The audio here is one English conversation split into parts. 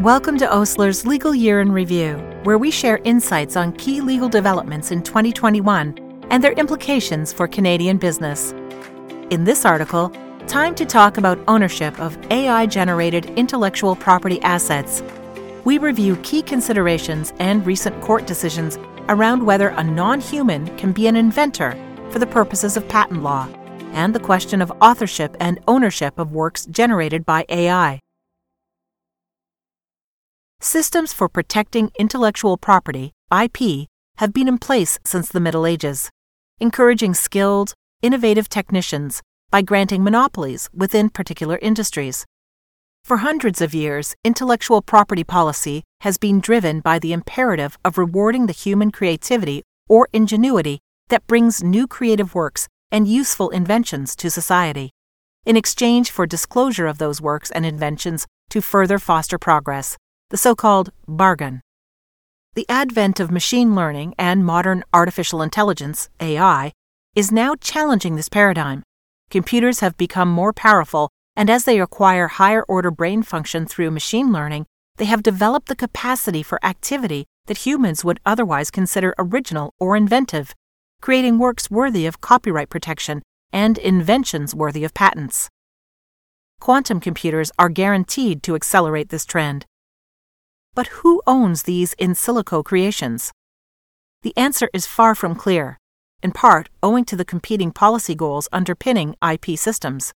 Welcome to Osler's Legal Year in Review, where we share insights on key legal developments in 2021 and their implications for Canadian business. In this article, time to talk about ownership of AI generated intellectual property assets. We review key considerations and recent court decisions around whether a non human can be an inventor for the purposes of patent law, and the question of authorship and ownership of works generated by AI. Systems for protecting intellectual property, IP, have been in place since the Middle Ages, encouraging skilled, innovative technicians by granting monopolies within particular industries. For hundreds of years, intellectual property policy has been driven by the imperative of rewarding the human creativity or ingenuity that brings new creative works and useful inventions to society, in exchange for disclosure of those works and inventions to further foster progress the so called bargain. The advent of machine learning and modern artificial intelligence, AI, is now challenging this paradigm. Computers have become more powerful, and as they acquire higher order brain function through machine learning, they have developed the capacity for activity that humans would otherwise consider original or inventive, creating works worthy of copyright protection and inventions worthy of patents. Quantum computers are guaranteed to accelerate this trend. But who owns these in silico creations? The answer is far from clear, in part owing to the competing policy goals underpinning IP systems.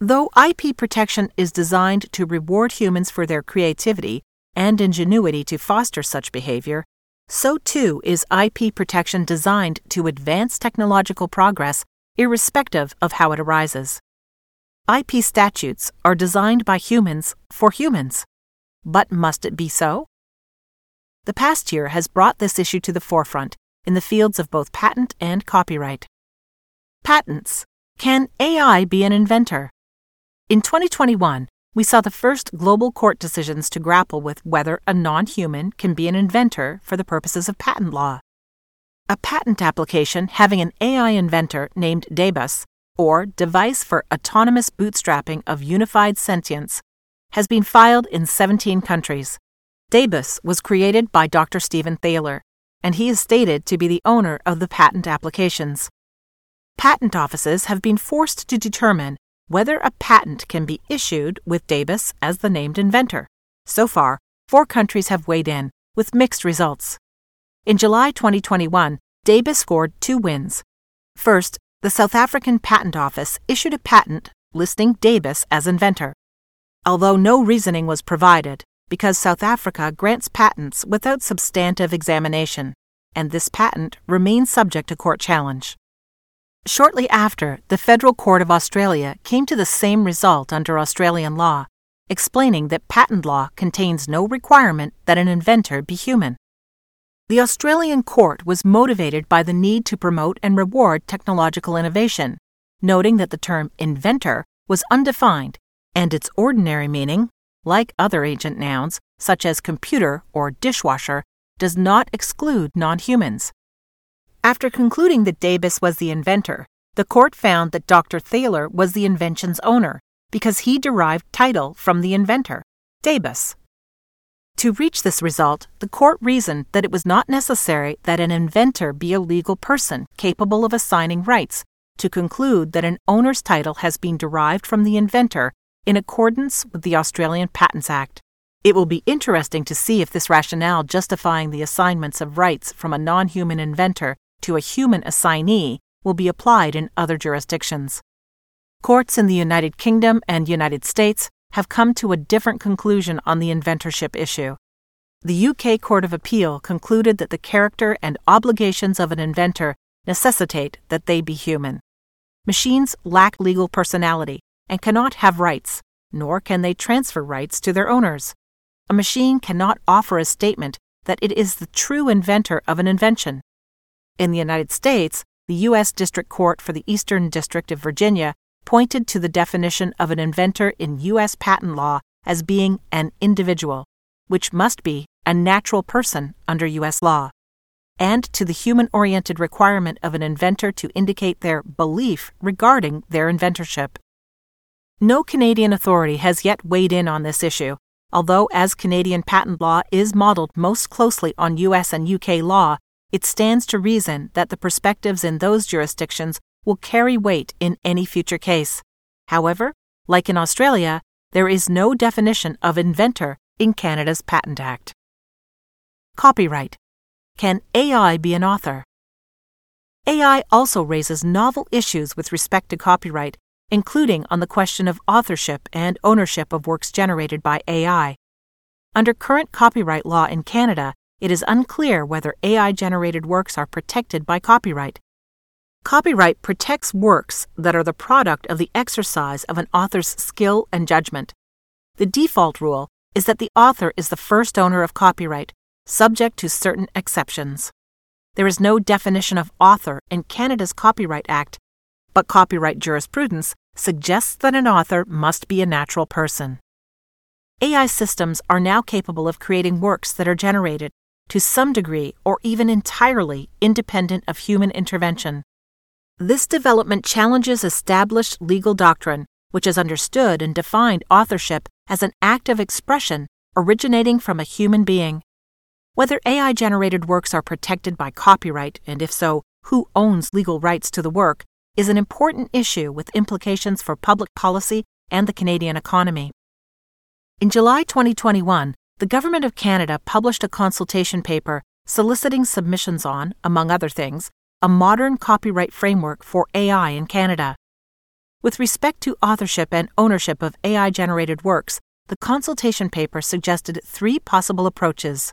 Though IP protection is designed to reward humans for their creativity and ingenuity to foster such behavior, so too is IP protection designed to advance technological progress irrespective of how it arises. IP statutes are designed by humans for humans. But must it be so? The past year has brought this issue to the forefront in the fields of both patent and copyright. Patents. Can AI be an inventor? In 2021, we saw the first global court decisions to grapple with whether a non human can be an inventor for the purposes of patent law. A patent application having an AI inventor named DABUS, or Device for Autonomous Bootstrapping of Unified Sentience, has been filed in 17 countries. DABUS was created by Dr. Stephen Thaler, and he is stated to be the owner of the patent applications. Patent offices have been forced to determine whether a patent can be issued with DABUS as the named inventor. So far, four countries have weighed in, with mixed results. In July 2021, DABUS scored two wins. First, the South African Patent Office issued a patent listing DABUS as inventor although no reasoning was provided, because South Africa grants patents without substantive examination, and this patent remains subject to court challenge. Shortly after, the Federal Court of Australia came to the same result under Australian law, explaining that patent law contains no requirement that an inventor be human. The Australian court was motivated by the need to promote and reward technological innovation, noting that the term inventor was undefined and its ordinary meaning, like other agent nouns, such as computer or dishwasher, does not exclude non humans. After concluding that DABUS was the inventor, the court found that Dr. Thaler was the invention's owner because he derived title from the inventor, DABUS. To reach this result, the court reasoned that it was not necessary that an inventor be a legal person capable of assigning rights to conclude that an owner's title has been derived from the inventor in accordance with the Australian Patents Act. It will be interesting to see if this rationale justifying the assignments of rights from a non human inventor to a human assignee will be applied in other jurisdictions. Courts in the United Kingdom and United States have come to a different conclusion on the inventorship issue. The UK Court of Appeal concluded that the character and obligations of an inventor necessitate that they be human. Machines lack legal personality and cannot have rights, nor can they transfer rights to their owners. A machine cannot offer a statement that it is the true inventor of an invention. In the United States, the U.S. District Court for the Eastern District of Virginia pointed to the definition of an inventor in U.S. patent law as being an individual, which must be a natural person under U.S. law, and to the human oriented requirement of an inventor to indicate their belief regarding their inventorship. No Canadian authority has yet weighed in on this issue, Although, as Canadian patent law is modeled most closely on US and UK law, it stands to reason that the perspectives in those jurisdictions will carry weight in any future case. However, like in Australia, there is no definition of inventor in Canada's Patent Act. Copyright Can AI be an author? AI also raises novel issues with respect to copyright, including on the question of authorship and ownership of works generated by AI. Under current copyright law in Canada, it is unclear whether AI generated works are protected by copyright. Copyright protects works that are the product of the exercise of an author's skill and judgment. The default rule is that the author is the first owner of copyright, subject to certain exceptions. There is no definition of author in Canada's Copyright Act, but copyright jurisprudence suggests that an author must be a natural person. AI systems are now capable of creating works that are generated, to some degree or even entirely, independent of human intervention. This development challenges established legal doctrine, which has understood and defined authorship as an act of expression originating from a human being. Whether AI generated works are protected by copyright, and if so, who owns legal rights to the work, is an important issue with implications for public policy and the Canadian economy. In July 2021, the Government of Canada published a consultation paper soliciting submissions on, among other things, a modern copyright framework for AI in Canada. With respect to authorship and ownership of AI generated works, the consultation paper suggested three possible approaches.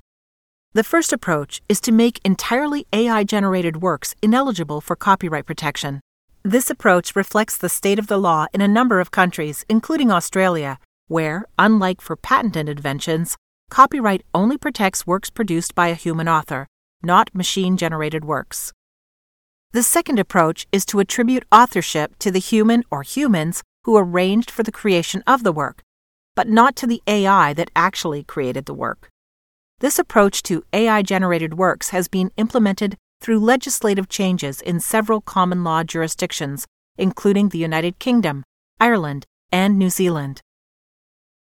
The first approach is to make entirely AI generated works ineligible for copyright protection. This approach reflects the state of the law in a number of countries, including Australia, where, unlike for patented inventions, copyright only protects works produced by a human author, not machine generated works. The second approach is to attribute authorship to the human or humans who arranged for the creation of the work, but not to the AI that actually created the work. This approach to AI generated works has been implemented through legislative changes in several common law jurisdictions, including the United Kingdom, Ireland, and New Zealand.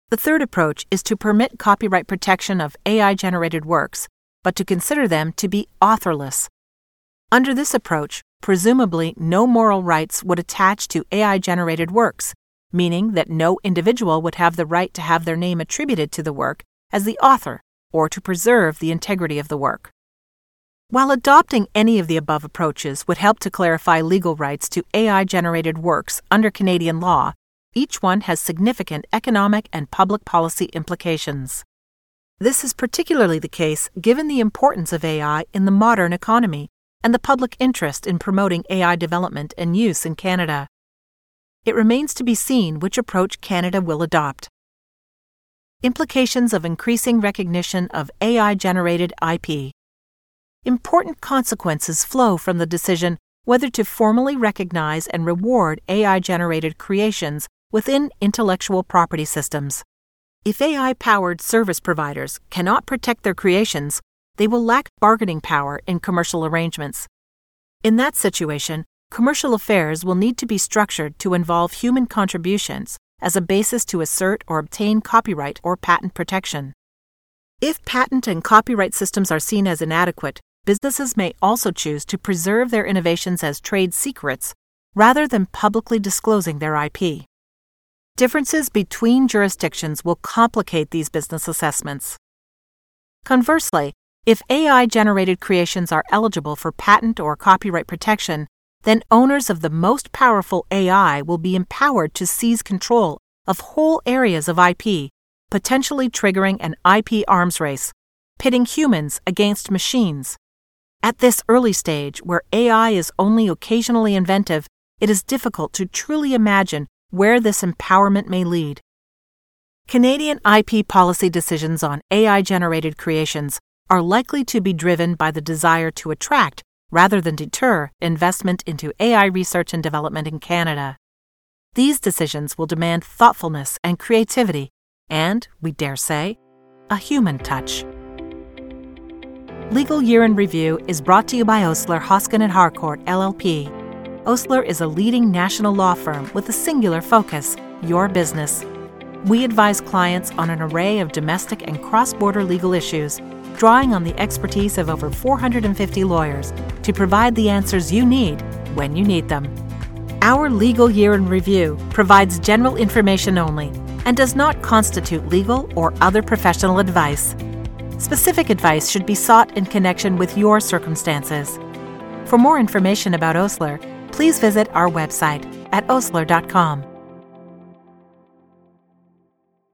The third approach is to permit copyright protection of AI generated works, but to consider them to be authorless. Under this approach, presumably no moral rights would attach to AI generated works, meaning that no individual would have the right to have their name attributed to the work as the author or to preserve the integrity of the work. While adopting any of the above approaches would help to clarify legal rights to AI generated works under Canadian law, each one has significant economic and public policy implications. This is particularly the case given the importance of AI in the modern economy and the public interest in promoting AI development and use in Canada. It remains to be seen which approach Canada will adopt. Implications of increasing recognition of AI generated IP. Important consequences flow from the decision whether to formally recognize and reward AI generated creations within intellectual property systems. If AI powered service providers cannot protect their creations, they will lack bargaining power in commercial arrangements. In that situation, commercial affairs will need to be structured to involve human contributions as a basis to assert or obtain copyright or patent protection. If patent and copyright systems are seen as inadequate, businesses may also choose to preserve their innovations as trade secrets rather than publicly disclosing their IP. Differences between jurisdictions will complicate these business assessments. Conversely, if AI generated creations are eligible for patent or copyright protection, then owners of the most powerful AI will be empowered to seize control of whole areas of IP, potentially triggering an IP arms race, pitting humans against machines. At this early stage, where AI is only occasionally inventive, it is difficult to truly imagine where this empowerment may lead. Canadian IP policy decisions on AI generated creations are likely to be driven by the desire to attract rather than deter investment into AI research and development in Canada. These decisions will demand thoughtfulness and creativity, and, we dare say, a human touch. Legal Year in Review is brought to you by Osler Hoskin and Harcourt LLP. Osler is a leading national law firm with a singular focus your business. We advise clients on an array of domestic and cross border legal issues, drawing on the expertise of over 450 lawyers to provide the answers you need when you need them. Our Legal Year in Review provides general information only and does not constitute legal or other professional advice. Specific advice should be sought in connection with your circumstances. For more information about Osler, please visit our website at osler.com.